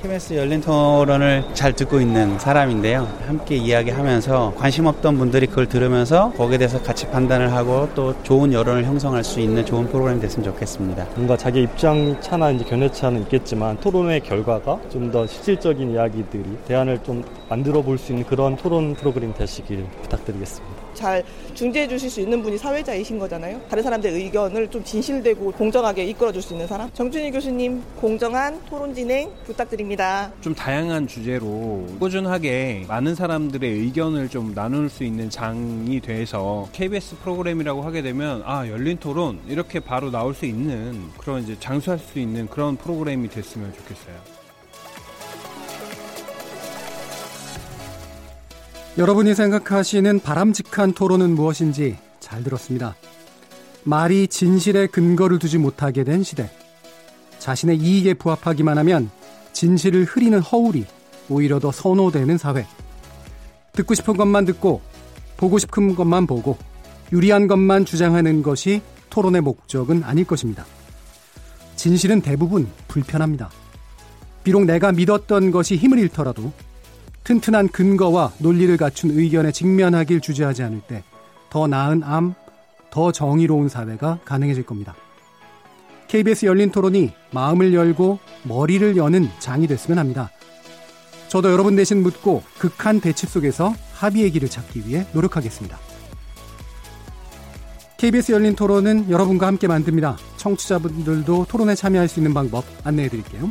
KBS 열린 토론을 잘 듣고 있는 사람인데요. 함께 이야기하면서 관심 없던 분들이 그걸 들으면서 거기에 대해서 같이 판단을 하고 또 좋은 여론을 형성할 수 있는 좋은 프로그램이 됐으면 좋겠습니다. 뭔가 자기 입장 차나 이제 견해 차는 있겠지만 토론의 결과가 좀 더 실질적인 이야기들이 대안을 좀 만들어 볼 수 있는 그런 토론 프로그램 되시길 부탁드리겠습니다. 잘 중재해 주실 수 있는 분이 사회자이신 거잖아요. 다른 사람들의 의견을 좀 진실되고 공정하게 이끌어 줄 수 있는 사람. 정준희 교수님 공정한 토론 진행 부탁드립니다. 좀 다양한 주제로 꾸준하게 많은 사람들의 의견을 좀 나눌 수 있는 장이 돼서 KBS 프로그램이라고 하게 되면 아 열린 토론 이렇게 바로 나올 수 있는 그런 이제 장수할 수 있는 그런 프로그램이 됐으면 좋겠어요. 여러분이 생각하시는 바람직한 토론은 무엇인지 잘 들었습니다. 말이 진실의 근거를 두지 못하게 된 시대. 자신의 이익에 부합하기만 하면 진실을 흐리는 허울이 오히려 더 선호되는 사회. 듣고 싶은 것만 듣고 보고 싶은 것만 보고 유리한 것만 주장하는 것이 토론의 목적은 아닐 것입니다. 진실은 대부분 불편합니다. 비록 내가 믿었던 것이 힘을 잃더라도 튼튼한 근거와 논리를 갖춘 의견에 직면하길 주저하지 않을 때 더 나은 암, 더 정의로운 사회가 가능해질 겁니다. KBS 열린 토론이 마음을 열고 머리를 여는 장이 됐으면 합니다. 저도 여러분 대신 묻고 극한 대치 속에서 합의의 길을 찾기 위해 노력하겠습니다. KBS 열린 토론은 여러분과 함께 만듭니다. 청취자분들도 토론에 참여할 수 있는 방법 안내해 드릴게요.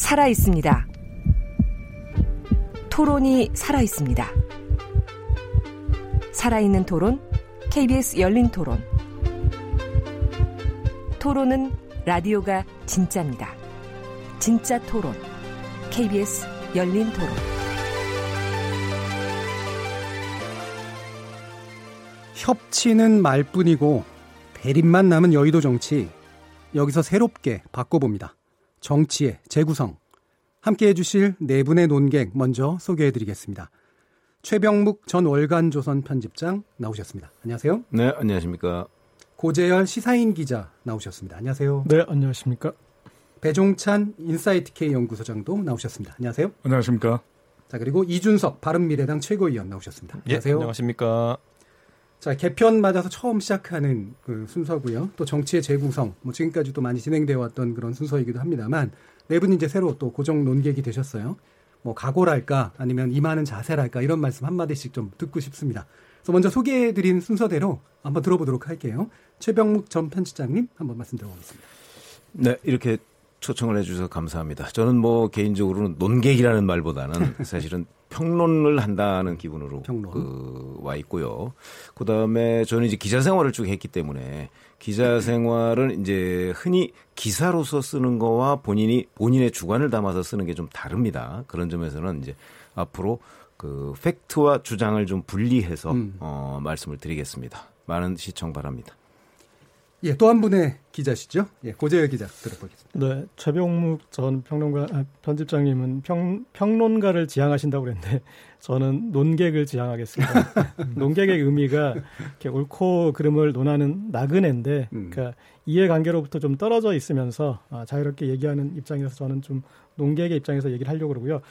살아 있습니다. 토론이 살아 있습니다. 살아있는 토론, KBS 열린 토론. 토론은 라디오가 진짜입니다. 진짜 토론, KBS 열린 토론. 협치는 말뿐이고 대립만 남은 여의도 정치 여기서 새롭게 바꿔봅니다. 정치의 재구성. 함께 해 주실 네 분의 논객 먼저 소개해 드리겠습니다. 최병묵 전 월간조선 편집장 나오셨습니다. 안녕하세요. 네, 안녕하십니까. 고재열 시사인 기자 나오셨습니다. 안녕하세요. 네, 안녕하십니까. 배종찬 인사이트 K 연구소장도 나오셨습니다. 안녕하세요. 안녕하십니까. 자, 그리고 이준석 바른미래당 최고위원 나오셨습니다. 안녕하세요. 예, 안녕하십니까. 자, 개편 맞아서 처음 시작하는 그 순서고요. 또 정치의 재구성, 뭐 지금까지도 많이 진행되어 왔던 그런 순서이기도 합니다만 네 분이 이제 새로 또 고정 논객이 되셨어요. 뭐 각오랄까 아니면 임하는 자세랄까 이런 말씀 한 마디씩 좀 듣고 싶습니다. 그래서 먼저 소개해드린 순서대로 한번 들어보도록 할게요. 최병묵 전 편집장님 한번 말씀 들어보겠습니다. 네, 이렇게 초청을 해주셔서 감사합니다. 저는 뭐 개인적으로는 논객이라는 말보다는 사실은 평론을 한다는 기분으로 평론. 그 와 있고요. 그 다음에 저는 이제 기자 생활을 쭉 했기 때문에 기자 생활은 이제 흔히 기사로서 쓰는 거와 본인이 본인의 주관을 담아서 쓰는 게 좀 다릅니다. 그런 점에서는 이제 앞으로 그 팩트와 주장을 좀 분리해서 음. 어, 말씀을 드리겠습니다. 많은 시청 바랍니다. 예, 또 한 분의 기자시죠? 예, 고재열 기자 들어보겠습니다. 네, 최병묵 전 평론가 아, 편집장님은 평 평론가를 지향하신다고 그랬는데 저는 논객을 지향하겠습니다. 논객의 의미가 이렇게 옳고 그름을 논하는 나그네인데, 음. 그러니까 이해관계로부터 좀 떨어져 있으면서 아, 자유롭게 얘기하는 입장이라서 저는 좀 논객의 입장에서 얘기를 하려고 그러고요.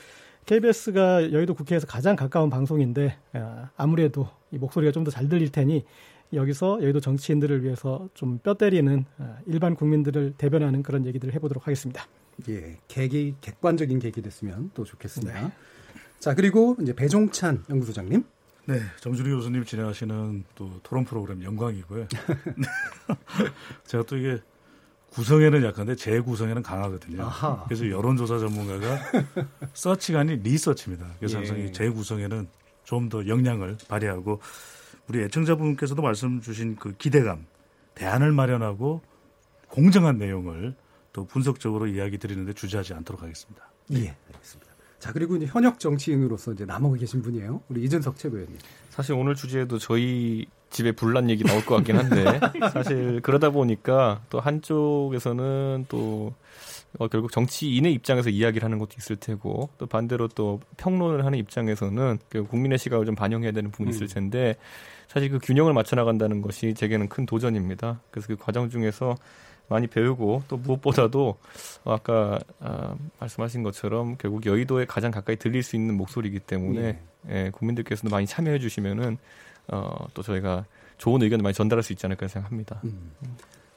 KBS가 여의도 국회에서 가장 가까운 방송인데 아, 아무래도 이 목소리가 좀 더 잘 들릴 테니 여기서 여의도 정치인들을 위해서 좀 뼈 때리는 어, 일반 국민들을 대변하는 그런 얘기들을 해보도록 하겠습니다. 예, 계기 객관적인 계기 됐으면 또 좋겠습니다. 네. 자 그리고 이제 배종찬 연구소장님. 네, 정준희 교수님 진행하시는 또 토론 프로그램 영광이고요. 제가 또 이게 구성에는 약한데 재구성에는 강하거든요. 아하. 그래서 여론조사 전문가가 서치가 아닌 리서치입니다. 그래서 예. 항상 이 재구성에는 좀 더 역량을 발휘하고 우리 애청자분께서도 말씀 주신 그 기대감, 대안을 마련하고 공정한 내용을 또 분석적으로 이야기 드리는데 주저하지 않도록 하겠습니다. 예, 알겠습니다. 자 그리고 이제 현역 정치인으로서 이제 남아 계신 분이에요. 우리 이준석 최고위원님. 사실 오늘 주제도 저희 집에 불난 얘기 나올 것 같긴 한데 사실 그러다 보니까 또 한쪽에서는 또 어, 결국 정치인의 입장에서 이야기를 하는 것도 있을 테고 또 반대로 또 평론을 하는 입장에서는 그 국민의 시각을 좀 반영해야 되는 부분이 있을 음. 텐데 사실 그 균형을 맞춰 나간다는 것이 제게는 큰 도전입니다. 그래서 그 과정 중에서 많이 배우고 또 무엇보다도 아까 아, 말씀하신 것처럼 결국 여의도에 가장 가까이 들릴 수 있는 목소리이기 때문에 네. 예, 국민들께서도 많이 참여해 주시면은 어, 또 저희가 좋은 의견을 많이 전달할 수 있지 않을까 생각합니다. 음.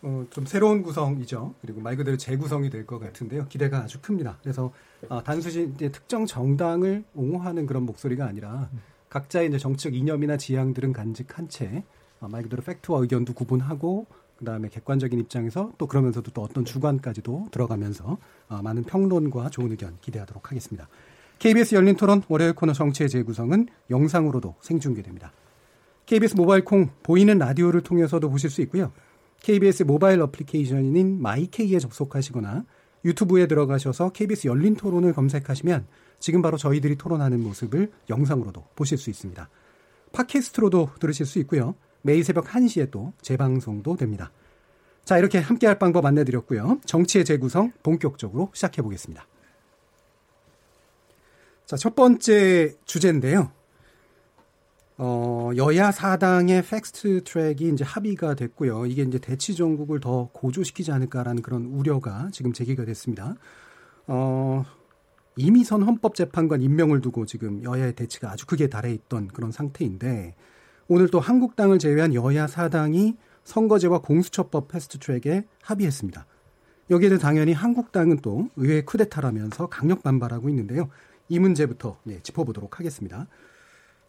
어, 좀 새로운 구성이죠. 그리고 말 그대로 재구성이 될 것 같은데요. 기대가 아주 큽니다. 그래서 어, 단순히 특정 정당을 옹호하는 그런 목소리가 아니라 각자의 이제 정치적 이념이나 지향들은 간직한 채 어, 말 그대로 팩트와 의견도 구분하고 그다음에 객관적인 입장에서 또 그러면서도 또 어떤 주관까지도 들어가면서 어, 많은 평론과 좋은 의견 기대하도록 하겠습니다. KBS 열린 토론 월요일 코너 정치의 재구성은 영상으로도 생중계됩니다. KBS 모바일 콩 보이는 라디오를 통해서도 보실 수 있고요. KBS 모바일 어플리케이션인 마이케이에 접속하시거나 유튜브에 들어가셔서 KBS 열린 토론을 검색하시면 지금 바로 저희들이 토론하는 모습을 영상으로도 보실 수 있습니다. 팟캐스트로도 들으실 수 있고요. 매일 새벽 1시에 또 재방송도 됩니다. 자, 이렇게 함께 할 방법 안내드렸고요. 정치의 재구성 본격적으로 시작해 보겠습니다. 자, 첫 번째 주제인데요. 어, 여야 사당의 패스트 트랙이 이제 합의가 됐고요. 이게 이제 대치 정국을 더 고조시키지 않을까라는 그런 우려가 지금 제기가 됐습니다. 어, 이미선 헌법재판관 임명을 두고 지금 여야의 대치가 아주 극에 달해 있던 그런 상태인데 오늘 또 한국당을 제외한 여야 사당이 선거제와 공수처법 패스트 트랙에 합의했습니다. 여기에 대해 당연히 한국당은 또 의회 쿠데타라면서 강력 반발하고 있는데요. 이 문제부터 네, 짚어보도록 하겠습니다.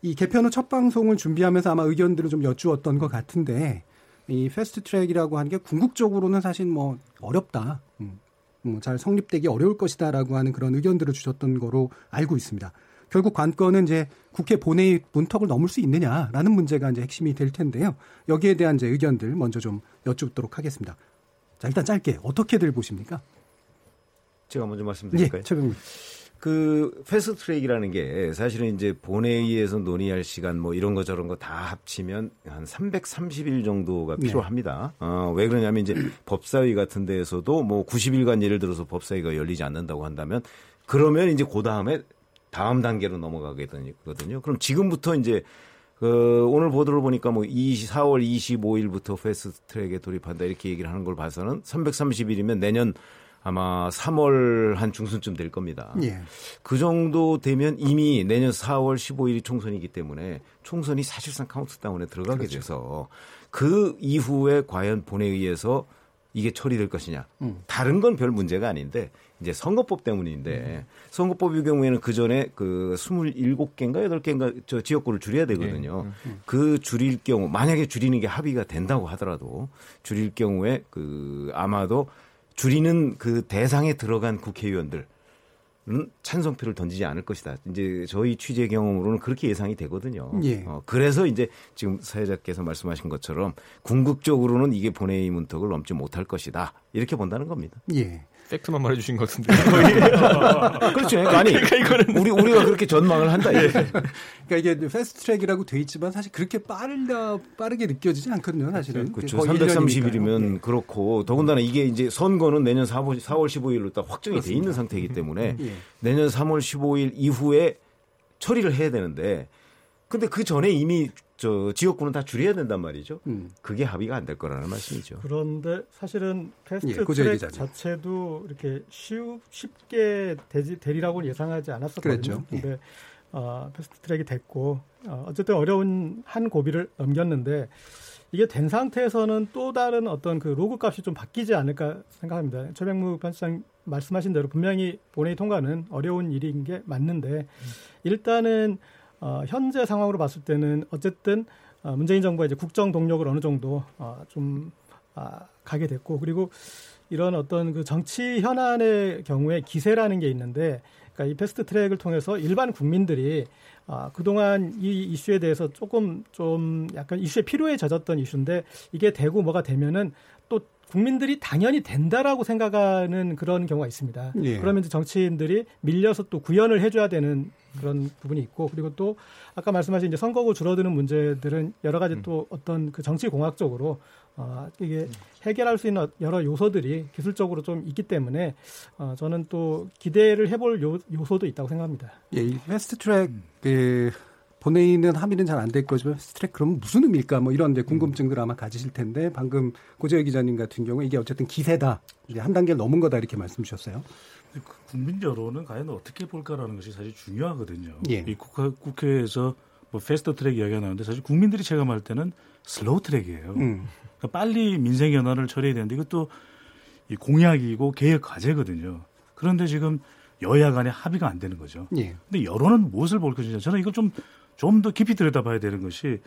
이 개편 후 첫 방송을 준비하면서 아마 의견들을 좀 여쭈었던 것 같은데 이 패스트 트랙이라고 하는 게 궁극적으로는 사실 뭐 어렵다. 음, 뭐잘 성립되기 어려울 것이다라고 하는 그런 의견들을 주셨던 거로 알고 있습니다. 결국 관건은 이제 국회 본회의 문턱을 넘을 수 있느냐라는 문제가 이제 핵심이 될 텐데요. 여기에 대한 이제 의견들 먼저 좀 여쭙도록 하겠습니다. 자, 일단 짧게 어떻게들 보십니까? 제가 먼저 말씀드릴까요? 예, 최근 그 패스트 트랙이라는 게 사실은 이제 본회의에서 논의할 시간 뭐 이런 거 저런 거 다 합치면 한 330일 정도가 네. 필요합니다. 네. 어, 왜 그러냐면 이제 법사위 같은 데에서도 뭐 90일간 예를 들어서 법사위가 열리지 않는다고 한다면 그러면 이제 그 다음에 다음 단계로 넘어가게 되거든요. 그럼 지금부터 이제 그 오늘 보도를 보니까 뭐 20, 4월 25일부터 패스트 트랙에 돌입한다 이렇게 얘기를 하는 걸 봐서는 330일이면 내년 아마 3월 한 중순쯤 될 겁니다. 예. 그 정도 되면 이미 내년 4월 15일이 총선이기 때문에 총선이 사실상 카운트다운에 들어가게 그렇죠. 돼서 그 이후에 과연 본회의에서 이게 처리될 것이냐. 음. 다른 건 별 문제가 아닌데 이제 선거법 때문인데 음. 선거법의 경우에는 그 전에 그 27개인가 8개인가 저 지역구를 줄여야 되거든요. 네. 음. 그 줄일 경우 만약에 줄이는 게 합의가 된다고 하더라도 줄일 경우에 그 아마도 줄이는 그 대상에 들어간 국회의원들 은 찬성표를 던지지 않을 것이다. 이제 저희 취재 경험으로는 그렇게 예상이 되거든요. 예. 어, 그래서 이제 지금 사회자께서 말씀하신 것처럼 궁극적으로는 이게 본회의 문턱을 넘지 못할 것이다. 이렇게 본다는 겁니다. 예. 팩트만 말해주신 것 같은데. 그렇죠. 그러니까 아니, 그러니까 이거는 우리 우리가 그렇게 전망을 한다. 예. 그러니까 이게 패스트 트랙이라고 돼 있지만 사실 그렇게 빠르다 빠르게 느껴지지 않거든요. 사실은. 그렇죠. 330일이면 그렇고 더군다나 이게 이제 선거는 내년 4월, 4월 15일로 딱 확정이 그렇습니다. 돼 있는 상태이기 때문에 예. 내년 3월 15일 이후에 처리를 해야 되는데 근데 그 전에 이미 저 지역구는 다 줄여야 된단 말이죠. 음. 그게 합의가 안 될 거라는 말씀이죠. 그런데 사실은 패스트 예, 트랙 자체도 이렇게 쉬우, 쉽게 되지, 되리라고 예상하지 않았었거든요. 그랬죠. 근데 예. 어, 패스트 트랙이 됐고 어, 어쨌든 어려운 한 고비를 넘겼는데 이게 된 상태에서는 또 다른 어떤 그 로그 값이 좀 바뀌지 않을까 생각합니다. 최병묵 편집장 말씀하신 대로 분명히 본회의 통과는 어려운 일인 게 맞는데 음. 일단은 어, 현재 상황으로 봤을 때는 어쨌든 어, 문재인 정부가 이제 국정 동력을 어느 정도 어, 좀 아, 가게 됐고 그리고 이런 어떤 그 정치 현안의 경우에 기세라는 게 있는데 그러니까 이 패스트 트랙을 통해서 일반 국민들이 아, 그동안 이 이슈에 대해서 조금 좀 약간 이슈에 필요해 져졌던 이슈인데 이게 되고 뭐가 되면은 또 국민들이 당연히 된다라고 생각하는 그런 경우가 있습니다. 예. 그러면 이제 정치인들이 밀려서 또 구현을 해줘야 되는 그런 부분이 있고 그리고 또 아까 말씀하신 이제 선거구 줄어드는 문제들은 여러 가지 음. 또 어떤 그 정치 공학적으로 어, 이게 해결할 수 있는 여러 요소들이 기술적으로 좀 있기 때문에 어, 저는 또 기대를 해볼 요, 요소도 있다고 생각합니다. 예, 이 패스트 트랙 그 본회의는 합의는 잘 안 될 거지만 패스트 트랙 그러면 무슨 의미일까 뭐 이런 이제 궁금증들 아마 가지실 텐데 방금 고재열 기자님 같은 경우 이게 어쨌든 기세다 한 단계 넘은 거다 이렇게 말씀 주셨어요. 그 국민 여론은 과연 어떻게 볼까라는 것이 사실 중요하거든요. 예. 이 국회, 국회에서 뭐 패스트 트랙 이야기가 나오는데 사실 국민들이 체감할 때는 slow track이에요. 음. 그러니까 빨리 민생 현안을 처리해야 되는데 이것도 이 공약이고 개혁 과제거든요. 그런데 지금 여야 간에 합의가 안 되는 거죠. 예. 근데 여론은 무엇을 볼 것이냐. 저는 이걸 좀 좀 더 깊이 들여다봐야 되는 것이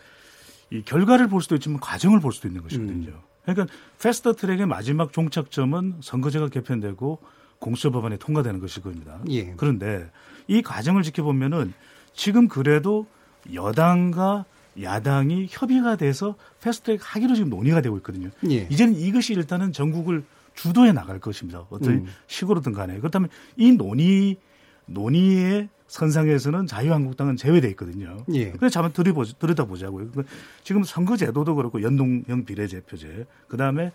이 결과를 볼 수도 있지만 과정을 볼 수도 있는 것이거든요. 음. 그러니까 패스트 트랙의 마지막 종착점은 선거제가 개편되고 공수처법안이 통과되는 겁니다. 예. 그런데 이 과정을 지켜보면은 지금 그래도 여당과 야당이 협의가 돼서 패스트트랙 하기로 지금 논의가 되고 있거든요. 예. 이제는 이것이 일단은 전국을 주도해 나갈 것입니다. 어떤 음. 식으로든 간에. 그렇다면 이 논의 논의의 선상에서는 자유한국당은 제외돼 있거든요. 예. 그래서 잠깐 들여다보자고요. 그러니까 지금 선거제도도 그렇고 연동형 비례제표제, 그 다음에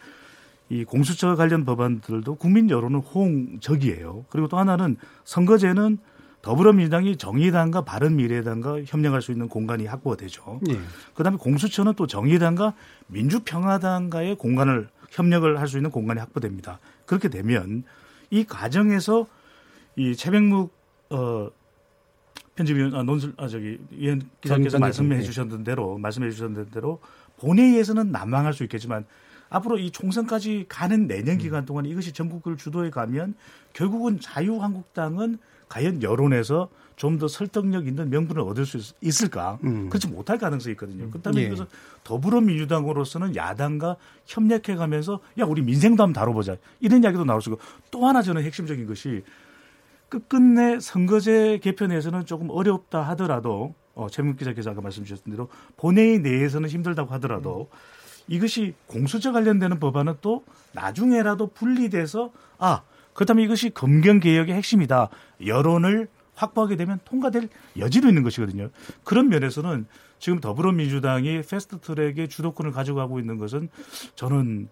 이 공수처 관련 법안들도 국민 여론은 호응적이에요. 그리고 또 하나는 선거제는 더불어민주당이 정의당과 바른미래당과 협력할 수 있는 공간이 확보가 되죠. 예. 그다음에 공수처는 또 정의당과 민주평화당과의 공간을 협력을 할 수 있는 공간이 확보됩니다. 그렇게 되면 이 과정에서 이 최백묵 어 편집위원 아 논술 아 저기 위원 기자께서 말씀해 예. 주셨던 대로 말씀해 주셨던 대로 본회의에서는 난망할 수 있겠지만 앞으로 이 총선까지 가는 내년 기간 동안 이것이 전국을 주도해 가면 결국은 자유한국당은 과연 여론에서 좀 더 설득력 있는 명분을 얻을 수 있 을까? 음. 그렇지 못할 가능성이 있거든요. 그렇다면 예. 이것은 더불어민주당으로서는 야당과 협력해 가면서 야, 우리 민생도 한번 다뤄보자. 이런 이야기도 나올 수 있고 또 하나 저는 핵심적인 것이 끝끝내 선거제 개편에서는 조금 어렵다 하더라도 어, 최문 기자께서 아까 말씀 주셨던 대로 본회의 내에서는 힘들다고 하더라도 음. 이것이 공수처 관련되는 법안은 또 나중에라도 분리돼서 아 그렇다면 이것이 검경 개혁의 핵심이다. 여론을 확보하게 되면 통과될 여지도 있는 것이거든요. 그런 면에서는 지금 더불어민주당이 패스트트랙의 주도권을 가져가고 있는 것은 저는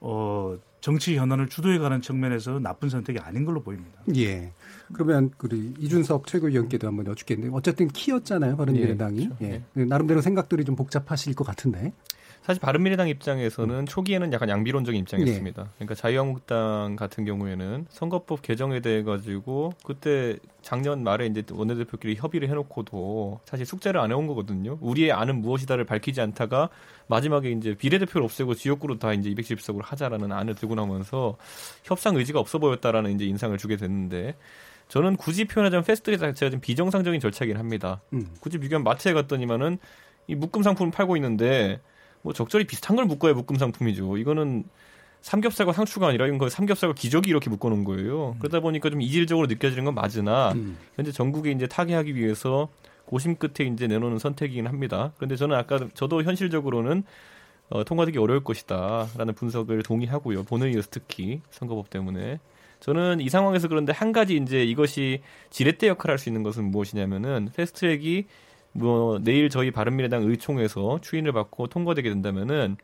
어 정치 현안을 주도해가는 측면에서 나쁜 선택이 아닌 걸로 보입니다. 예. 그러면 우리 이준석 최고위원께도 한번 여쭙겠는데 어쨌든 키였잖아요 바른미래당이. 예, 그렇죠. 예. 예. 나름대로 생각들이 좀 복잡하실 것 같은데. 사실 바른미래당 입장에서는 초기에는 약간 양비론적인 입장이었습니다. 네. 그러니까 자유한국당 같은 경우에는 선거법 개정에 대해 가지고 그때 작년 말에 이제 원내대표끼리 협의를 해놓고도 사실 숙제를 안 해온 거거든요. 우리의 아는 무엇이다를 밝히지 않다가 마지막에 이제 비례대표를 없애고 지역구로 다 이제 270석으로 하자라는 안을 들고 나면서 협상 의지가 없어 보였다라는 이제 인상을 주게 됐는데 저는 굳이 표현하자면 패스트 트랙 자체가 좀 비정상적인 절차이긴 합니다. 음. 굳이 비교하면 마트에 갔더니만은 이 묶음 상품을 팔고 있는데 뭐 적절히 비슷한 걸 묶어야 묶음 상품이죠. 이거는 삼겹살과 상추가 아니라 이건 삼겹살과 기저귀 이렇게 묶어놓은 거예요. 음. 그러다 보니까 좀 이질적으로 느껴지는 건 맞으나 음. 현재 정국을 이제 타개하기 위해서 고심 끝에 이제 내놓는 선택이긴 합니다. 그런데 저는 아까 저도 현실적으로는 어, 통과되기 어려울 것이다라는 분석을 동의하고요. 본회의에서 특히 선거법 때문에 저는 이 상황에서 그런데 한 가지 이제 이것이 지렛대 역할을 할 수 있는 것은 무엇이냐면은 패스트트랙이 뭐 내일 저희 바른미래당 의총에서 추인을 받고 통과되게 된다면은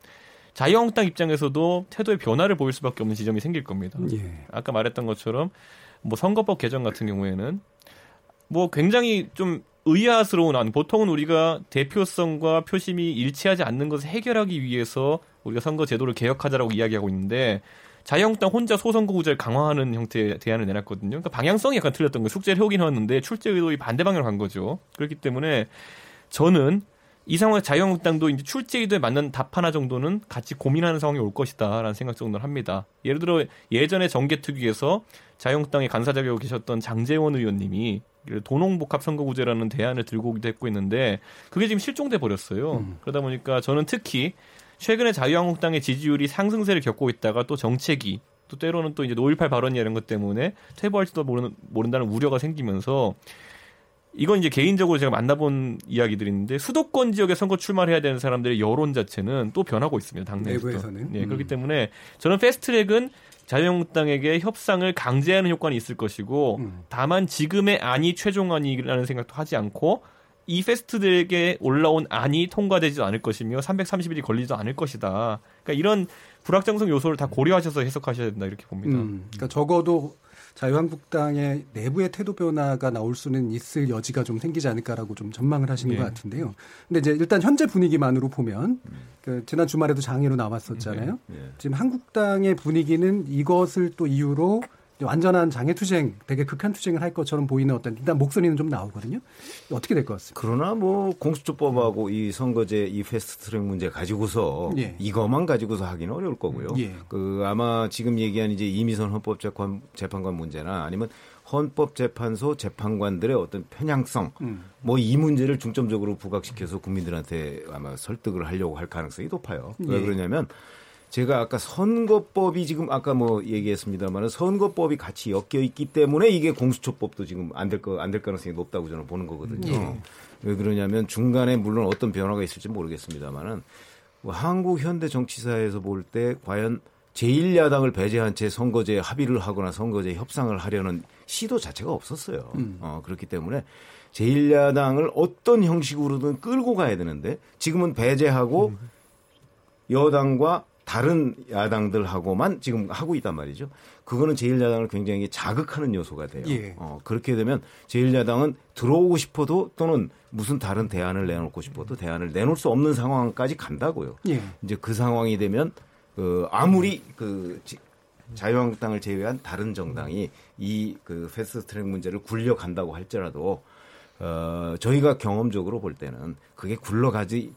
자유한국당 입장에서도 태도의 변화를 보일 수밖에 없는 지점이 생길 겁니다. 예. 아까 말했던 것처럼 뭐 선거법 개정 같은 경우에는 뭐 굉장히 좀 의아스러운 안 보통은 우리가 대표성과 표심이 일치하지 않는 것을 해결하기 위해서 우리가 선거 제도를 개혁하자라고 이야기하고 있는데 자유한국당 혼자 소선거 구제를 강화하는 형태의 대안을 내놨거든요. 그러니까 방향성이 약간 틀렸던 거예요. 숙제를 해오긴 하는데 출제 의도의 반대 방향으로 간 거죠. 그렇기 때문에 저는 이 상황에 자유한국당도 이제 출제 의도에 맞는 답 하나 정도는 같이 고민하는 상황이 올 것이다라는 생각 정도를 합니다. 예를 들어 예전에 정개특위에서 자유한국당에 간사 자격으로 계셨던 장재원 의원님이 도농복합 선거구제라는 대안을 들고 오기도 했고 있는데 그게 지금 실종돼 버렸어요. 음. 그러다 보니까 저는 특히 최근에 자유한국당의 지지율이 상승세를 겪고 있다가 또 정책이 또 때로는 또 이제 5.18 발언이나 이런 것 때문에 퇴보할지도 모르는, 모른다는 우려가 생기면서 이건 이제 개인적으로 제가 만나본 이야기들인데 수도권 지역에 선거 출마를 해야 되는 사람들의 여론 자체는 또 변하고 있습니다. 당내에서. 내부에서는. 네, 그렇기 음. 때문에 저는 패스트트랙은 자유한국당에게 협상을 강제하는 효과는 있을 것이고 음. 다만 지금의 안이 최종 안이라는 생각도 하지 않고 이 패스트트랙에 올라온 안이 통과되지도 않을 것이며 330일이 걸리지도 않을 것이다. 그러니까 이런 불확정성 요소를 다 고려하셔서 해석하셔야 된다 이렇게 봅니다. 음, 그러니까 적어도 자유한국당의 내부의 태도 변화가 나올 수는 있을 여지가 좀 생기지 않을까라고 좀 전망을 하시는 네. 것 같은데요. 근데 이제 일단 현재 분위기만으로 보면 그 지난 주말에도 장애로 나왔었잖아요. 네. 지금 한국당의 분위기는 이것을 또 이유로 완전한 장애 투쟁, 되게 극한 투쟁을 할 것처럼 보이는 어떤 일단 목소리는 좀 나오거든요. 어떻게 될 것 같습니까? 그러나 뭐 공수처법하고 이 선거제 이 패스트트랙 문제 가지고서 예. 이것만 가지고서 하기는 어려울 거고요. 예. 그 아마 지금 얘기한 이제 이미선 헌법재판 재판관 문제나 아니면 헌법재판소 재판관들의 어떤 편향성 음. 뭐이 문제를 중점적으로 부각시켜서 국민들한테 아마 설득을 하려고 할 가능성이 높아요. 왜 예. 그러냐면 제가 아까 선거법이 지금 아까 뭐 얘기했습니다만 선거법이 같이 엮여 있기 때문에 이게 공수처법도 지금 안 될 거 안 될 가능성이 높다고 저는 보는 거거든요. 예. 왜 그러냐면 중간에 물론 어떤 변화가 있을지 모르겠습니다만은 뭐 한국 현대 정치사에서 볼 때 과연 제1야당을 배제한 채 선거제 합의를 하거나 선거제 협상을 하려는 시도 자체가 없었어요. 음. 어, 그렇기 때문에 제1야당을 어떤 형식으로든 끌고 가야 되는데 지금은 배제하고 여당과 다른 야당들하고만 지금 하고 있단 말이죠. 그거는 제1야당을 굉장히 자극하는 요소가 돼요. 예. 어, 그렇게 되면 제1야당은 들어오고 싶어도 또는 무슨 다른 대안을 내놓고 싶어도 대안을 내놓을 수 없는 상황까지 간다고요. 예. 이제 그 상황이 되면 그 아무리 그 지- 자유한국당을 제외한 다른 정당이 이 그 패스트트랙 문제를 굴려간다고 할지라도 어 저희가 경험적으로 볼 때는 그게 굴러가지가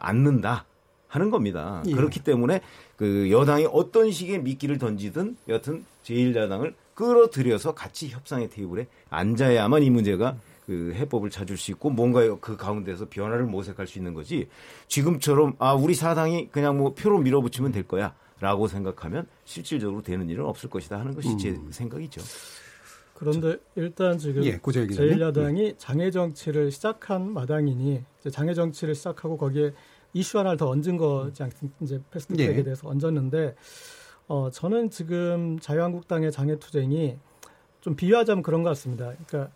않는다 하는 겁니다. 예. 그렇기 때문에 그 여당이 어떤 식의 미끼를 던지든 여튼 제1야당을 끌어들여서 같이 협상의 테이블에 앉아야만 이 문제가 그 해법을 찾을 수 있고 뭔가 그 가운데서 변화를 모색할 수 있는 거지 지금처럼 아 우리 사당이 그냥 뭐 표로 밀어붙이면 될 거야 라고 생각하면 실질적으로 되는 일은 없을 것이다 하는 것이 제 생각이죠. 그런데 일단 지금 예, 고재혁 기자님. 제1야당이 장애 정치를 시작한 마당이니 장애 정치를 시작하고 거기에 이슈 하나를 더 얹은 거지 않습니까? 이제 패스트트랙에 예. 대해서 얹었는데 어 저는 지금 자유한국당의 장애 투쟁이 좀 비유하자면 그런 것 같습니다. 그러니까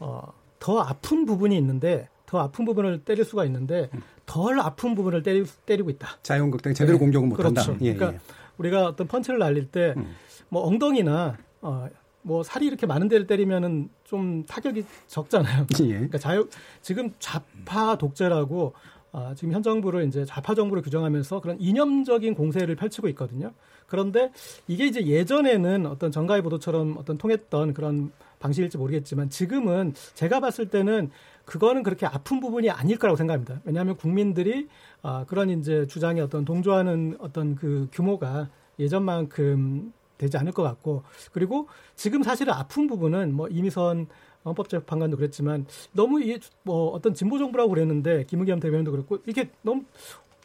어 더 아픈 부분이 있는데 더 아픈 부분을 때릴 수가 있는데 덜 아픈 부분을 때리, 때리고 있다. 자유한국당이 제대로 네. 공격을 못한다. 그렇죠. 예, 그러니까 예. 우리가 어떤 펀치를 날릴 때뭐 음. 엉덩이나 어, 뭐 살이 이렇게 많은 데를 때리면은 좀 타격이 적잖아요. 예. 그러니까 자유 지금 좌파 독재라고 아, 지금 현 정부를 이제 좌파 정부를 규정하면서 그런 이념적인 공세를 펼치고 있거든요. 그런데 이게 이제 예전에는 어떤 정가의 보도처럼 어떤 통했던 그런 방식일지 모르겠지만 지금은 제가 봤을 때는 그거는 그렇게 아픈 부분이 아닐 거라고 생각합니다. 왜냐하면 국민들이 아, 그런 이제 주장에 어떤 동조하는 어떤 그 규모가 예전만큼 되지 않을 것 같고 그리고 지금 사실은 아픈 부분은 뭐 이미선 헌법재판관도 그랬지만 너무 이뭐 어떤 진보 정부라고 그랬는데 김의겸 대변인도 그랬고 이게 너무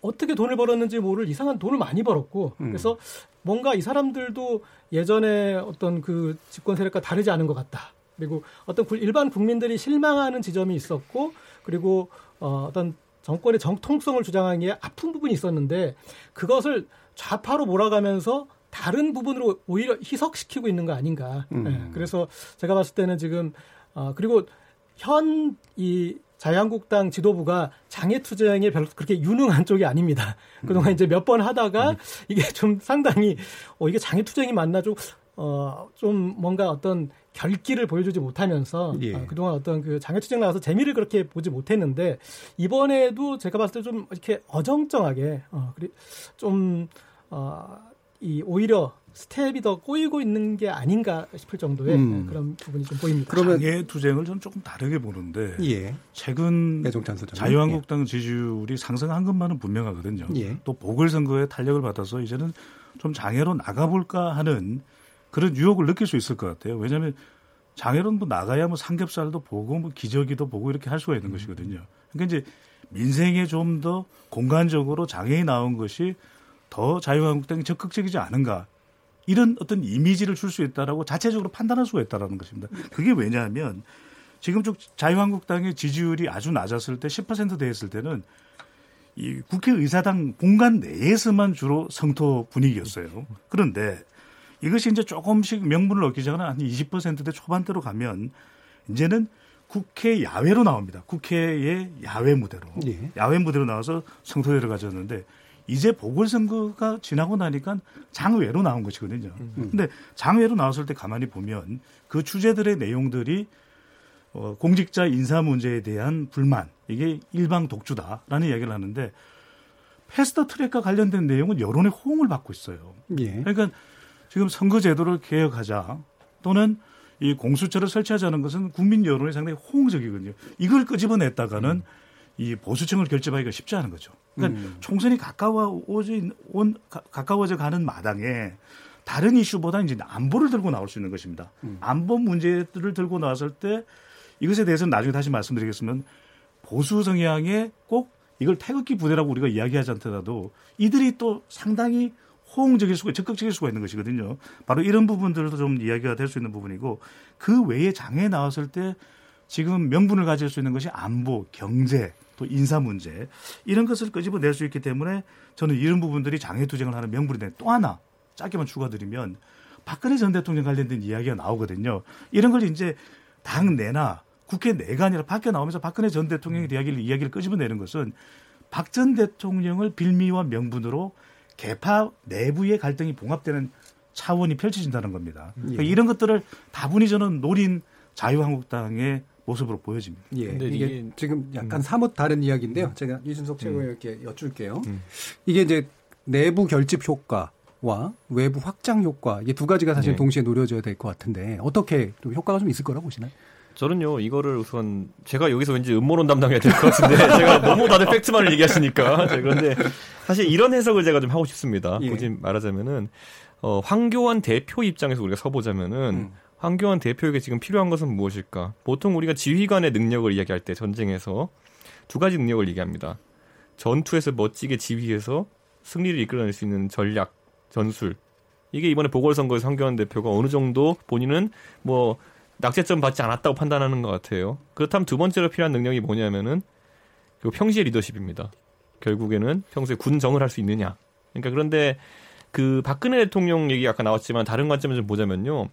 어떻게 돈을 벌었는지 모를 이상한 돈을 많이 벌었고 음. 그래서 뭔가 이 사람들도 예전에 어떤 그 집권 세력과 다르지 않은 것 같다. 그리고 어떤 구- 일반 국민들이 실망하는 지점이 있었고 그리고 어, 어떤 정권의 정통성을 주장하기에 아픈 부분이 있었는데 그것을 좌파로 몰아가면서 다른 부분으로 오히려 희석시키고 있는 거 아닌가. 음. 예, 그래서 제가 봤을 때는 지금 어, 그리고 현 이 자유한국당 지도부가 장애 투쟁에 별로 그렇게 유능한 쪽이 아닙니다. 그동안 이제 몇 번 하다가 이게 좀 상당히 어 이게 장애 투쟁이 맞나 좀 어, 좀 뭔가 어떤 결기를 보여주지 못하면서 예. 어, 그동안 어떤 그 장애 투쟁 나와서 재미를 그렇게 보지 못했는데 이번에도 제가 봤을 때 좀 이렇게 어정쩡하게 어, 그리 좀 어, 이 오히려 스텝이 더 꼬이고 있는 게 아닌가 싶을 정도의 음. 그런 부분이 좀 보입니다. 그러면- 장애 투쟁을 저는 조금 다르게 보는데 예. 최근 소장. 자유한국당 지지율이 상승한 것만은 분명하거든요. 예. 또 보궐선거에 탄력을 받아서 이제는 좀 장애로 나가볼까 하는 그런 유혹을 느낄 수 있을 것 같아요. 왜냐하면 장애로는 뭐 나가야 뭐 삼겹살도 보고 뭐 기저귀도 보고 이렇게 할 수가 있는 것이거든요. 그러니까 이제 민생에 좀 더 공간적으로 장애인이 나온 것이 더 자유한국당이 적극적이지 않은가 이런 어떤 이미지를 줄 수 있다라고 자체적으로 판단할 수가 있다라는 것입니다. 그게 왜냐하면 지금 쪽 자유한국당의 지지율이 아주 낮았을 때 10%대 했을 때는 이 국회의사당 공간 내에서만 주로 성토 분위기였어요. 그런데 이것이 이제 조금씩 명분을 얻기 전에 한 20%대 초반대로 가면 이제는 국회 야외로 나옵니다. 국회의 야외 무대로. 예. 야외 무대로 나와서 성토회를 가졌는데 이제 보궐선거가 지나고 나니까 장외로 나온 것이거든요. 음. 근데 장외로 나왔을 때 가만히 보면 그 주제들의 내용들이 어, 공직자 인사 문제에 대한 불만 이게 일방 독주다라는 이야기를 하는데 패스트 트랙과 관련된 내용은 여론의 호응을 받고 있어요. 예. 그러니까 지금 선거제도를 개혁하자 또는 이 공수처를 설치하자는 것은 국민 여론이 상당히 호응적이거든요. 이걸 끄집어냈다가는 음. 이 보수층을 결집하기가 쉽지 않은 거죠. 그러니까 음. 총선이 가까워져 온 가까워져 가는 마당에 다른 이슈보다 이제 안보를 들고 나올 수 있는 것입니다. 음. 안보 문제들을 들고 나왔을 때 이것에 대해서는 나중에 다시 말씀드리겠으면 보수 성향의 꼭 이걸 태극기 부대라고 우리가 이야기하지 않더라도 이들이 또 상당히 호응적일 수가 적극적일 수가 있는 것이거든요. 바로 이런 부분들도 좀 이야기가 될 수 있는 부분이고 그 외에 장에 나왔을 때 지금 명분을 가질 수 있는 것이 안보, 경제, 또 인사 문제 이런 것을 끄집어낼 수 있기 때문에 저는 이런 부분들이 장애 투쟁을 하는 명분이 되는 또 하나 짧게만 추가드리면 박근혜 전 대통령 관련된 이야기가 나오거든요. 이런 걸 이제 당 내나 국회 내가 아니라 밖에 나오면서 박근혜 전 대통령의 이야기를 이야기를 끄집어내는 것은 박 전 대통령을 빌미와 명분으로 개파 내부의 갈등이 봉합되는 차원이 펼쳐진다는 겁니다. 그러니까 예. 이런 것들을 다분히 저는 노린 자유한국당의 모습으로 보여집니다. 예. 근데 이게, 이게 지금 약간 음. 사뭇 다른 이야기인데요. 제가 이준석 최고위원께 음. 여쭐게요. 음. 이게 이제 내부 결집 효과와 외부 확장 효과 이게 두 가지가 사실 네. 동시에 노려져야 될 것 같은데 어떻게 좀 효과가 좀 있을 거라고 보시나요? 저는요 이거를 우선 제가 여기서 왠지 음모론 담당해야 될 것 같은데 제가 너무 다들 팩트만을 얘기하시니까 그런데 사실 이런 해석을 제가 좀 하고 싶습니다. 예. 굳이 말하자면은 어, 황교안 대표 입장에서 우리가 서보자면은 음. 황교안 대표에게 지금 필요한 것은 무엇일까? 보통 우리가 지휘관의 능력을 이야기할 때 전쟁에서 두 가지 능력을 얘기합니다. 전투에서 멋지게 지휘해서 승리를 이끌어낼 수 있는 전략, 전술. 이게 이번에 보궐선거에서 황교안 대표가 어느 정도 본인은 뭐 낙제점 받지 않았다고 판단하는 것 같아요. 그렇다면 두 번째로 필요한 능력이 뭐냐면은 그 평시의 리더십입니다. 결국에는 평소에 군정을 할 수 있느냐. 그러니까 그런데 그 박근혜 대통령 얘기 아까 나왔지만 다른 관점을 좀 보자면요.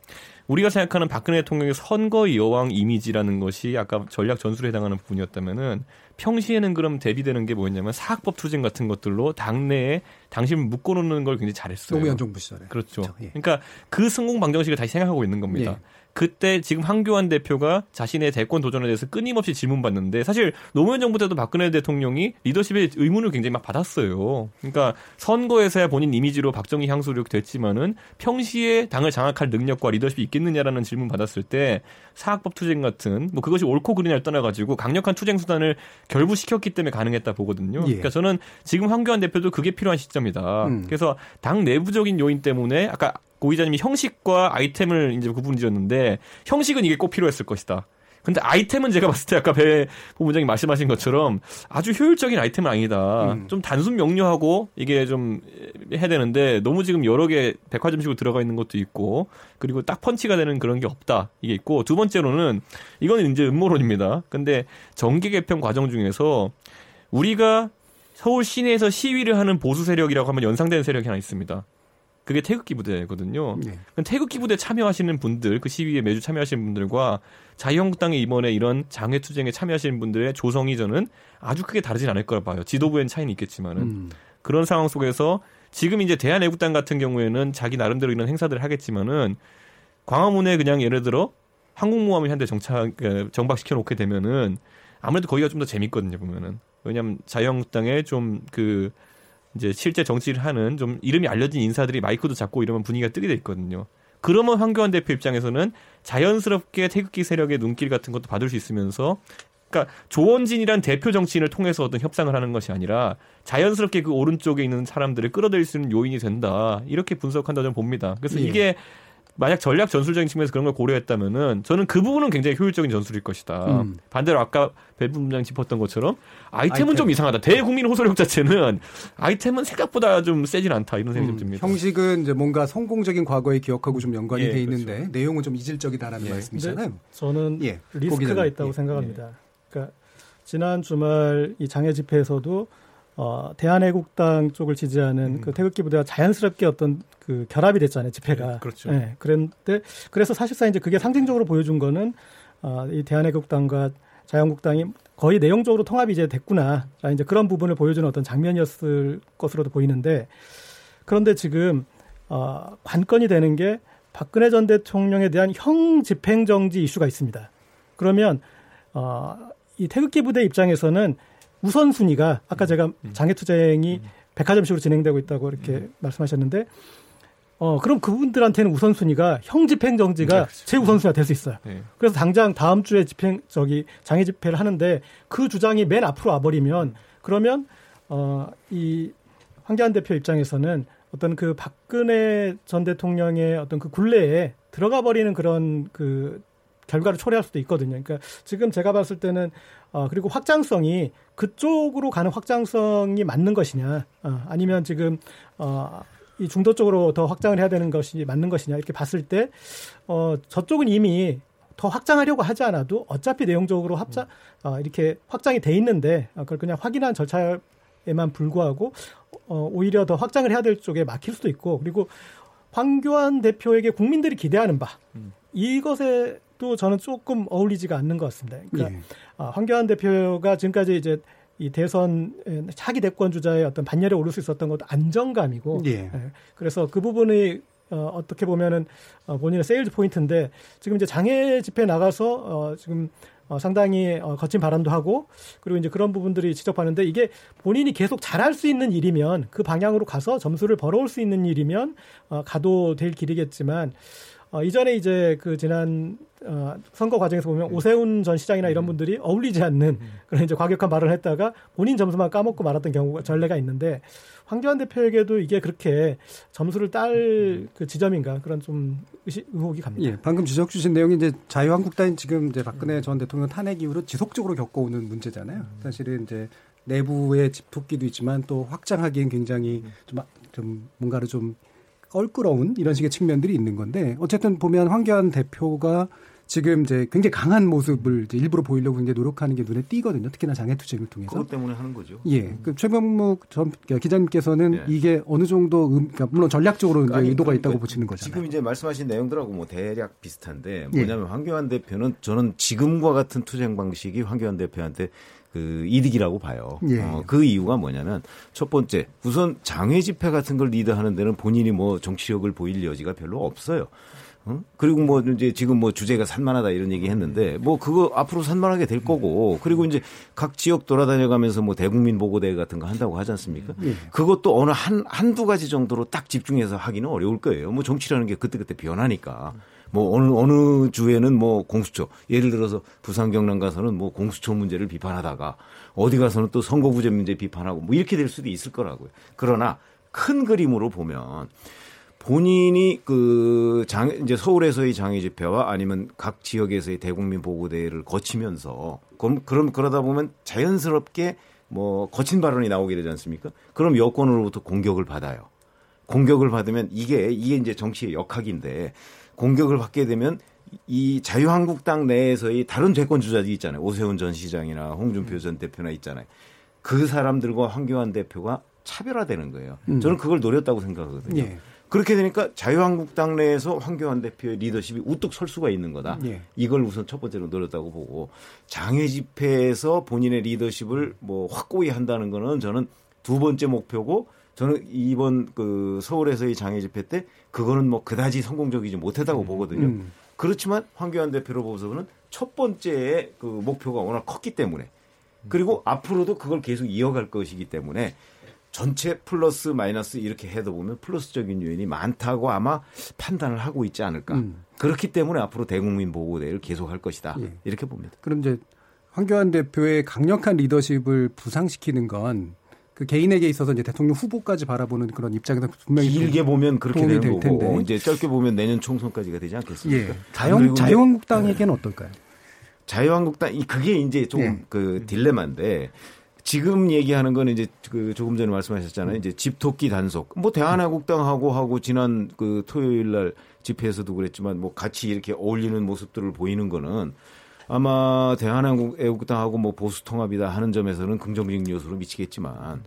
우리가 생각하는 박근혜 대통령의 선거 여왕 이미지라는 것이 아까 전략 전술에 해당하는 부분이었다면은 평시에는 그럼 대비되는 게 뭐였냐면 사학법 투쟁 같은 것들로 당내에 당신을 묶어놓는 걸 굉장히 잘했어요. 노무현 정부 시절에. 그렇죠. 그렇죠. 예. 그러니까 그 성공 방정식을 다시 생각하고 있는 겁니다. 예. 그때 지금 황교안 대표가 자신의 대권 도전에 대해서 끊임없이 질문받는데 사실 노무현 정부 때도 박근혜 대통령이 리더십의 의문을 굉장히 막 받았어요. 그러니까 선거에서야 본인 이미지로 박정희 이렇게 됐지만은 평시에 당을 장악할 능력과 리더십이 있겠느냐라는 질문 받았을 때 사학법 투쟁 같은 뭐 그것이 옳고 그르냐를 떠나가지고 강력한 투쟁 수단을 결부시켰기 때문에 가능했다 보거든요. 예. 그러니까 저는 지금 황교안 대표도 그게 필요한 시점이다. 음. 그래서 당 내부적인 요인 때문에 아까 고 기자님이 형식과 아이템을 이제 구분 지었는데 형식은 이게 꼭 필요했을 것이다. 근데 아이템은 제가 봤을 때 아까 배 부부장님 말씀하신 것처럼 아주 효율적인 아이템은 아니다. 음. 좀 단순 명료하고 이게 좀 해야 되는데 너무 지금 여러 개 백화점식으로 들어가 있는 것도 있고 그리고 딱 펀치가 되는 그런 게 없다. 이게 있고 두 번째로는 이거는 이제 음모론입니다. 근데 정계 개편 과정 중에서 우리가 서울 시내에서 시위를 하는 보수 세력이라고 하면 연상되는 세력이 하나 있습니다. 그게 태극기 부대거든요. 네. 태극기 부대 참여하시는 분들, 그 시위에 매주 참여하시는 분들과 자유한국당이 이번에 이런 장외 투쟁에 참여하시는 분들의 조성이 저는 아주 크게 다르진 않을 거라 봐요. 지도부엔 차이는 있겠지만은 음. 그런 상황 속에서 지금 이제 대한애국당 같은 경우에는 자기 나름대로 이런 행사들을 하겠지만은 광화문에 그냥 예를 들어 항공모함을 현대 정착 그 정박시켜 놓게 되면은 아무래도 거기가 좀 더 재밌거든요 보면은 왜냐하면 자유한국당의 좀그 이제 실제 정치를 하는 좀 이름이 알려진 인사들이 마이크도 잡고 이러면 분위기가 뜨게 돼 있거든요. 그러면 황교안 대표 입장에서는 자연스럽게 태극기 세력의 눈길 같은 것도 받을 수 있으면서 그러니까 조원진이란 대표 정치인을 통해서 어떤 협상을 하는 것이 아니라 자연스럽게 그 오른쪽에 있는 사람들을 끌어들일 수 있는 요인이 된다. 이렇게 분석한다 저는 봅니다. 그래서 예. 이게 만약 전략 전술적인 측면에서 그런 걸 고려했다면은 저는 그 부분은 굉장히 효율적인 전술일 것이다. 음. 반대로 아까 배 부분장 짚었던 것처럼 아이템은 아이템. 좀 이상하다. 대국민 호소력 자체는 아이템은 생각보다 좀 세진 않다 이런 생각이 음. 좀 듭니다. 형식은 이제 뭔가 성공적인 과거의 기억하고 좀 연관이 예, 돼 있는데 그렇죠. 내용은 좀 이질적이다라는 예. 말씀이잖아요. 저는 예. 리스크가 있다고 예. 생각합니다. 그러니까 지난 주말 이 장애 집회에서도 어, 대한애국당 쪽을 지지하는 음. 그 태극기 부대가 자연스럽게 어떤 그 결합이 됐잖아요 집회가. 네, 그렇죠. 네, 그런데 그래서 사실상 이제 그게 상징적으로 보여준 거는 어, 이 대한애국당과 자유한국당이 거의 내용적으로 통합이 이제 됐구나. 이제 그런 부분을 보여주는 어떤 장면이었을 것으로도 보이는데 그런데 지금 어, 관건이 되는 게 박근혜 전 대통령에 대한 형 집행정지 이슈가 있습니다. 그러면 어, 이 태극기 부대 입장에서는 우선순위가 아까 제가 음. 장애투쟁이 백화점식으로 진행되고 있다고 이렇게 음. 말씀하셨는데 어 그럼 그분들한테는 우선순위가 형 집행정지가 네, 그렇죠. 최우선순위가 될 수 있어요. 네. 그래서 당장 다음 주에 집행 저기 장애 집회를 하는데 그 주장이 맨 앞으로 와버리면 그러면 어 이 황교안 대표 입장에서는 어떤 그 박근혜 전 대통령의 어떤 그 굴레에 들어가 버리는 그런 그 결과를 초래할 수도 있거든요. 그러니까 지금 제가 봤을 때는 어 그리고 확장성이 그쪽으로 가는 확장성이 맞는 것이냐, 어, 아니면 지금 어 이 중도 쪽으로 더 확장을 해야 되는 것이 맞는 것이냐 이렇게 봤을 때 어 저쪽은 이미 더 확장하려고 하지 않아도 어차피 내용적으로 합자 어, 이렇게 확장이 돼 있는데 어, 그걸 그냥 확인한 절차에만 불구하고 어, 오히려 더 확장을 해야 될 쪽에 막힐 수도 있고 그리고 황교안 대표에게 국민들이 기대하는 바 음. 이것에 또 저는 조금 어울리지가 않는 것 같습니다. 그러니까 예. 아, 황교안 대표가 지금까지 이제 이 대선 차기 대권 주자의 어떤 반열에 오를 수 있었던 것도 안정감이고, 예. 예. 그래서 그 부분이 어, 어떻게 보면은 어, 본인의 세일즈 포인트인데 지금 이제 장외 집회 나가서 어, 지금 어, 상당히 어, 거친 발언도 하고 그리고 이제 그런 부분들이 지적하는데 이게 본인이 계속 잘할 수 있는 일이면 그 방향으로 가서 점수를 벌어올 수 있는 일이면 어, 가도 될 길이겠지만 어, 이전에 이제 그 지난 어, 선거 과정에서 보면 음. 오세훈 전 시장이나 이런 음. 분들이 어울리지 않는 음. 그런 이제 과격한 발언을 했다가 본인 점수만 까먹고 말았던 경우가 전례가 있는데 황교안 대표에게도 이게 그렇게 점수를 딸 그 지점인가 그런 좀 의시, 의혹이 갑니다. 예, 방금 지적 주신 내용이 이제 자유한국당이 지금 이제 박근혜 전 대통령 탄핵 이후로 지속적으로 겪어오는 문제잖아요. 사실은 이제 내부의 집토끼도 있지만 또 확장하기엔 굉장히 좀, 좀 뭔가를 좀 껄끄러운 이런 식의 측면들이 있는 건데 어쨌든 보면 황교안 대표가 지금 이제 굉장히 강한 모습을 이제 일부러 보이려고 굉장히 노력하는 게 눈에 띄거든요. 특히나 장애투쟁을 통해서. 그것 때문에 하는 거죠. 예. 그 최병묵 전 기자님께서는 예. 이게 어느 정도 음, 그러니까 물론 전략적으로 아니, 의도가 그러니까 있다고 보시는 거잖아요. 지금 이제 말씀하신 내용들하고 뭐 대략 비슷한데 뭐냐면 예. 황교안 대표는 저는 지금과 같은 투쟁 방식이 황교안 대표한테 그 이득이라고 봐요. 예. 어, 그 이유가 뭐냐면 첫 번째 우선 장외 집회 같은 걸 리드하는 데는 본인이 뭐 정치력을 보일 여지가 별로 없어요. 어? 그리고 뭐 이제 지금 뭐 주제가 산만하다 이런 얘기 했는데 뭐 그거 앞으로 산만하게 될 거고 그리고 이제 각 지역 돌아다녀 가면서 뭐 대국민 보고대회 같은 거 한다고 하지 않습니까? 예. 그것도 어느 한, 한두 가지 정도로 딱 집중해서 하기는 어려울 거예요. 뭐 정치라는 게 그때그때 변하니까. 뭐 어느 어느 주에는 뭐 공수처 예를 들어서 부산 경남 가서는 뭐 공수처 문제를 비판하다가 어디 가서는 또 선거부재 문제 비판하고 뭐 이렇게 될 수도 있을 거라고요. 그러나 큰 그림으로 보면 본인이 그 장, 이제 서울에서의 장애 집회와 아니면 각 지역에서의 대국민 보고대회를 거치면서 그럼, 그럼 그러다 보면 자연스럽게 뭐 거친 발언이 나오게 되지 않습니까? 그럼 여권으로부터 공격을 받아요. 공격을 받으면 이게 이게 이제 정치의 역학인데 공격을 받게 되면 이 자유한국당 내에서의 다른 대권 주자들이 있잖아요. 오세훈 전 시장이나 홍준표 전 대표나 있잖아요. 그 사람들과 황교안 대표가 차별화되는 거예요. 음. 저는 그걸 노렸다고 생각하거든요. 예. 그렇게 되니까 자유한국당 내에서 황교안 대표의 리더십이 우뚝 설 수가 있는 거다. 예. 이걸 우선 첫 번째로 노렸다고 보고 장애 집회에서 본인의 리더십을 뭐 확고히 한다는 거는 저는 두 번째 목표고 저는 이번 그 서울에서의 장애 집회 때 그거는 뭐 그다지 성공적이지 못했다고 음. 보거든요. 음. 그렇지만 황교안 대표로 보고서는 첫 번째 그 목표가 워낙 컸기 때문에 그리고 앞으로도 그걸 계속 이어갈 것이기 때문에 전체 플러스 마이너스 이렇게 해도 보면 플러스적인 요인이 많다고 아마 판단을 하고 있지 않을까. 음. 그렇기 때문에 앞으로 대국민 보고대회를 계속할 것이다. 예. 이렇게 봅니다. 그럼 이제 황교안 대표의 강력한 리더십을 부상시키는 건 그 개인에게 있어서 이제 대통령 후보까지 바라보는 그런 입장에서 분명히 길게 보면 그렇게 되는 될 거고 텐데. 이제 짧게 보면 내년 총선까지가 되지 않겠습니까? 예. 자유, 자유한국당에게는 어떨까요? 자유한국당 이 그게 이제 조금 예. 그 딜레마인데 지금 얘기하는 건 이제 그 조금 전에 말씀하셨잖아요. 이제 집토끼 단속. 뭐 대한애국당하고 하고 지난 그 토요일 날 집회에서도 그랬지만 뭐 같이 이렇게 어울리는 모습들을 보이는 거는 아마 대한애국당하고 뭐 보수 통합이다 하는 점에서는 긍정적인 요소로 미치겠지만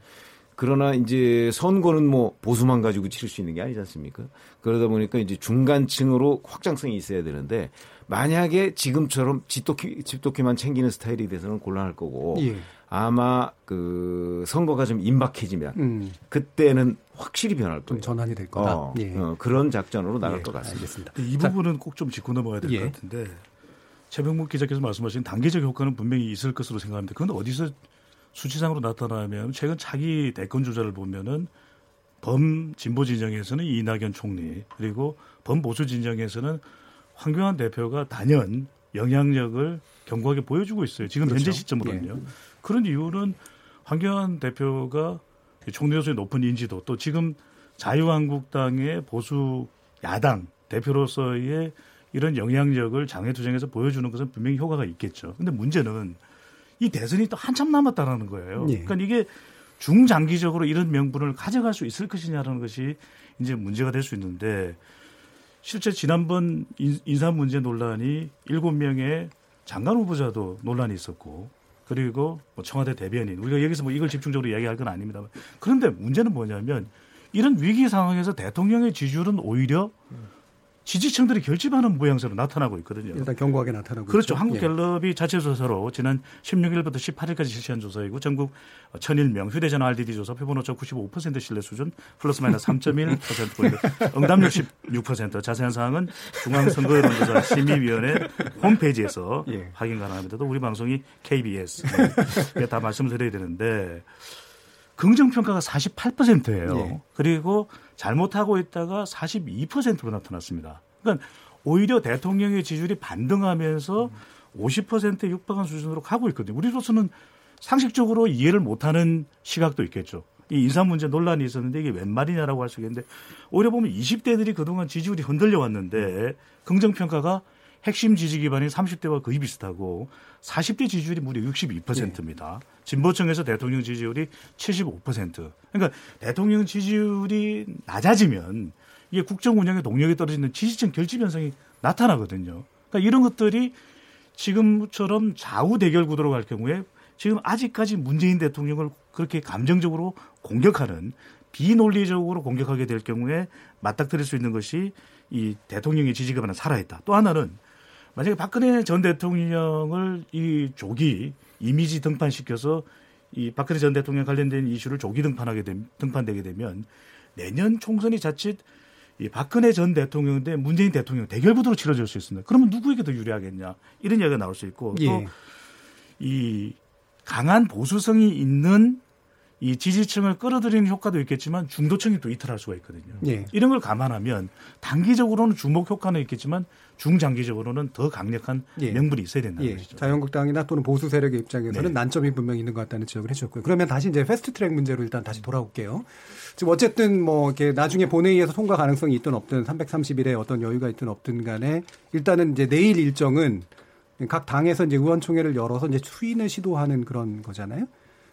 그러나 이제 선거는 뭐 보수만 가지고 치를 수 있는 게 아니지 않습니까? 그러다 보니까 이제 중간층으로 확장성이 있어야 되는데 만약에 지금처럼 집도끼, 집도끼만 챙기는 스타일이 돼서는 곤란할 거고 예. 아마 그 선거가 좀 임박해지면 음. 그때는 확실히 변할 거예요. 전환이 될 거다. 어, 예. 어, 그런 작전으로 나갈 예, 것 같습니다. 알겠습니다. 이 부분은 꼭 좀 짚고 넘어가야 될것 예. 같은데 최병묵 기자께서 말씀하신 단계적 효과는 분명히 있을 것으로 생각합니다. 그건 어디서 수치상으로 나타나면 최근 차기 대권 주자를 보면은 범 진보 진영에서는 이낙연 총리 그리고 범 보수 진영에서는 황교안 대표가 단연 영향력을 견고하게 보여주고 있어요. 지금 그렇죠. 현재 시점으로는요. 그런 이유는 황교안 대표가 총리로서의 높은 인지도 또 지금 자유한국당의 보수 야당 대표로서의 이런 영향력을 장외투쟁에서 보여주는 것은 분명히 효과가 있겠죠. 근데 문제는 이 대선이 또 한참 남았다라는 거예요. 예. 그러니까 이게 중장기적으로 이런 명분을 가져갈 수 있을 것이냐라는 것이 이제 문제가 될 수 있는데 실제 지난번 인- 인사 문제 논란이 일곱 명의 장관 후보자도 논란이 있었고 그리고 뭐 청와대 대변인 우리가 여기서 뭐 이걸 집중적으로 이야기할 건 아닙니다. 그런데 문제는 뭐냐면 이런 위기 상황에서 대통령의 지지율은 오히려 지지층들이 결집하는 모양새로 나타나고 있거든요. 일단 견고하게 나타나고 그렇죠. 있죠. 예. 한국갤럽이 자체 조사로 지난 16일부터 18일까지 실시한 조사이고 전국 1001명 휴대전화 RDD 조사 표본 오차 95% 신뢰 수준 플러스 마이너스 3.1%포인트 응답 66% 자세한 사항은 중앙선거여론조사 심의위원회 홈페이지에서 예. 확인 가능합니다. 또 우리 방송이 KBS 네. 다 말씀을 드려야 되는데 긍정 평가가 48%예요. 예. 그리고 잘못하고 있다가 42%로 나타났습니다. 그러니까 오히려 대통령의 지지율이 반등하면서 50%에 육박한 수준으로 가고 있거든요. 우리로서는 상식적으로 이해를 못하는 시각도 있겠죠. 이 인사 문제 논란이 있었는데 이게 웬 말이냐라고 할 수 있겠는데 오히려 보면 20대들이 그동안 지지율이 흔들려 왔는데 긍정평가가 핵심 지지 기반인 30대와 거의 비슷하고 40대 지지율이 무려 62%입니다. 진보층에서 대통령 지지율이 75%. 그러니까 대통령 지지율이 낮아지면 이게 국정 운영의 동력이 떨어지는 지지층 결집 현상이 나타나거든요. 그러니까 이런 것들이 지금처럼 좌우 대결 구도로 갈 경우에 지금 아직까지 문재인 대통령을 그렇게 감정적으로 공격하는 비논리적으로 공격하게 될 경우에 맞닥뜨릴 수 있는 것이 이 대통령의 지지 기반은 살아있다. 또 하나는 만약에 박근혜 전 대통령을 이 조기 이미지 등판시켜서 이 박근혜 전 대통령 관련된 이슈를 조기 등판하게 되, 등판되게 되면 내년 총선이 자칫 이 박근혜 전 대통령 대 문재인 대통령 대결 구도로 치러질 수 있습니다. 그러면 누구에게 더 유리하겠냐 이런 이야기가 나올 수 있고 예. 또이 강한 보수성이 있는 이 지지층을 끌어들이는 효과도 있겠지만 중도층이 또 이탈할 수가 있거든요. 예. 이런 걸 감안하면 단기적으로는 주목 효과는 있겠지만 중장기적으로는 더 강력한 예. 명분이 있어야 된다는 예. 것이죠. 자유한국당이나 또는 보수 세력의 입장에서는 네. 난점이 분명히 있는 것 같다는 지적을 해주셨고요. 그러면 다시 이제 패스트트랙 문제로 일단 다시 돌아올게요. 지금 어쨌든 뭐 이렇게 나중에 본회의에서 통과 가능성이 있든 없든 330일에 어떤 여유가 있든 없든 간에 일단은 이제 내일 일정은 각 당에서 이제 의원총회를 열어서 이제 추인을 시도하는 그런 거잖아요.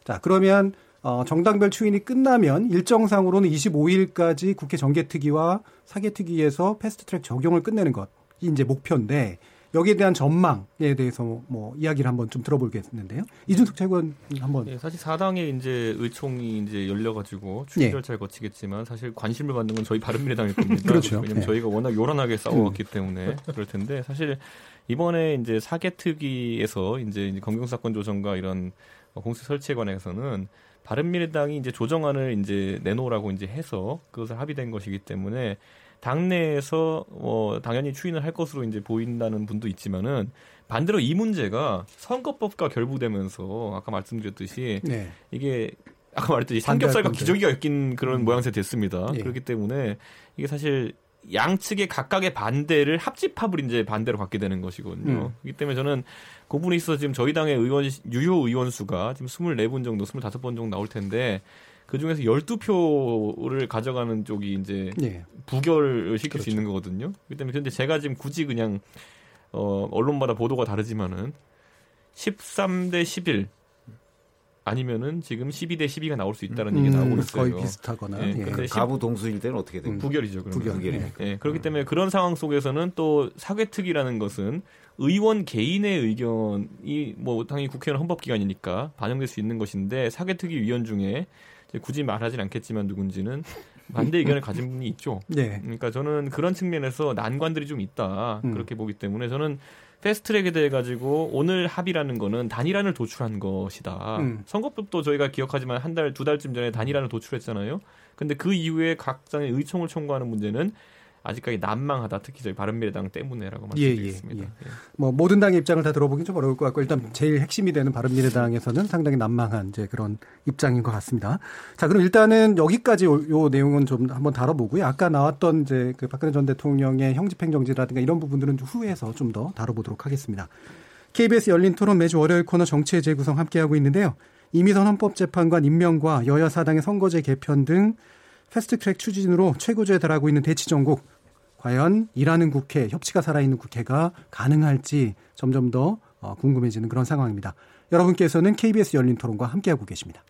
자 그러면 어, 정당별 추인이 끝나면 일정상으로는 25일까지 국회 정개특위와 사개특위에서 패스트트랙 적용을 끝내는 것이 이제 목표인데 여기에 대한 전망에 대해서 뭐 이야기를 한번 좀 들어보겠는데요. 이준석 최고원 한번 예, 사실 사당에 이제 의총이 이제 열려가지고 추진 예. 절차를 거치겠지만 사실 관심을 받는 건 저희 바른미래당일 겁니다. 그렇죠. 왜냐면 예. 저희가 워낙 요란하게 싸워왔기 때문에 그럴 텐데 사실 이번에 이제 사개특위에서 이제 이제 검경사건 조정과 이런 공수 설치에 관해서는 바른미래당이 이제 조정안을 이제 내놓으라고 이제 해서 그것을 합의된 것이기 때문에 당내에서 어 당연히 추인을 할 것으로 이제 보인다는 분도 있지만은 반대로 이 문제가 선거법과 결부되면서 아까 말씀드렸듯이 네. 이게 아까 말했듯이 삼겹살과. 기저귀가 엮인 그런 음. 모양새 됐습니다. 예. 그렇기 때문에 이게 사실 양측의 각각의 반대를 합집합을 이제 반대로 갖게 되는 것이거든요. 음. 그렇기 때문에 저는 그 부분에 있어서 지금 저희 당의 의원 유효 의원 수가 지금 24분 정도, 25번 정도 나올 텐데 그 중에서 12표를 가져가는 쪽이 이제 네. 부결을 시킬 그렇죠. 수 있는 거거든요. 그렇기 때문에 근데 제가 지금 굳이 그냥 어 언론마다 보도가 다르지만은 13대 11 아니면은 지금 12대 12가 나올 수 있다는 음, 얘기 나오고 있어요. 거의 비슷하거나. 예. 예. 근데 가부 동수일 때는 어떻게? 음, 부결이죠. 그러면. 부결. 부결이 예. 예. 그렇기 때문에 그런 상황 속에서는 또 사개특위라는 것은 의원 개인의 의견이 뭐 당연히 국회는 헌법기관이니까 반영될 수 있는 것인데 사개특위 위원 중에 굳이 말하진 않겠지만 누군지는 반대 의견을 가진 분이 있죠. 네. 그러니까 저는 그런 측면에서 난관들이 좀 있다 음. 그렇게 보기 때문에 저는 패스트트랙에 대해 가지고 오늘 합의라는 거는 단일안을 도출한 것이다. 음. 선거법도 저희가 기억하지만 한 달, 두 달쯤 전에 단일안을 도출했잖아요. 근데 그 이후에 각장의 의총을 청구하는 문제는 아직까지 난망하다. 특히 저희 바른미래당 때문에라고 예, 말씀드리겠습니다. 예, 예, 예. 뭐 모든 당의 입장을 다 들어보긴 좀 어려울 것 같고 일단 제일 핵심이 되는 바른미래당에서는 상당히 난망한 이제 그런 입장인 것 같습니다. 자, 그럼 일단은 여기까지 요, 요 내용은 좀 한번 다뤄보고요. 아까 나왔던 이제 그 박근혜 전 대통령의 형집행정지라든가 이런 부분들은 좀 후에서 좀 더 다뤄보도록 하겠습니다. KBS 열린 토론 매주 월요일 코너 정치의 재구성 함께하고 있는데요. 이미선 헌법재판관 임명과 여야 사당의 선거제 개편 등 패스트트랙 추진으로 최고조에 달하고 있는 대치정국 과연 일하는 국회, 협치가 살아있는 국회가 가능할지 점점 더 어, 궁금해지는 그런 상황입니다. 여러분께서는 KBS 열린 토론과 함께하고 계십니다.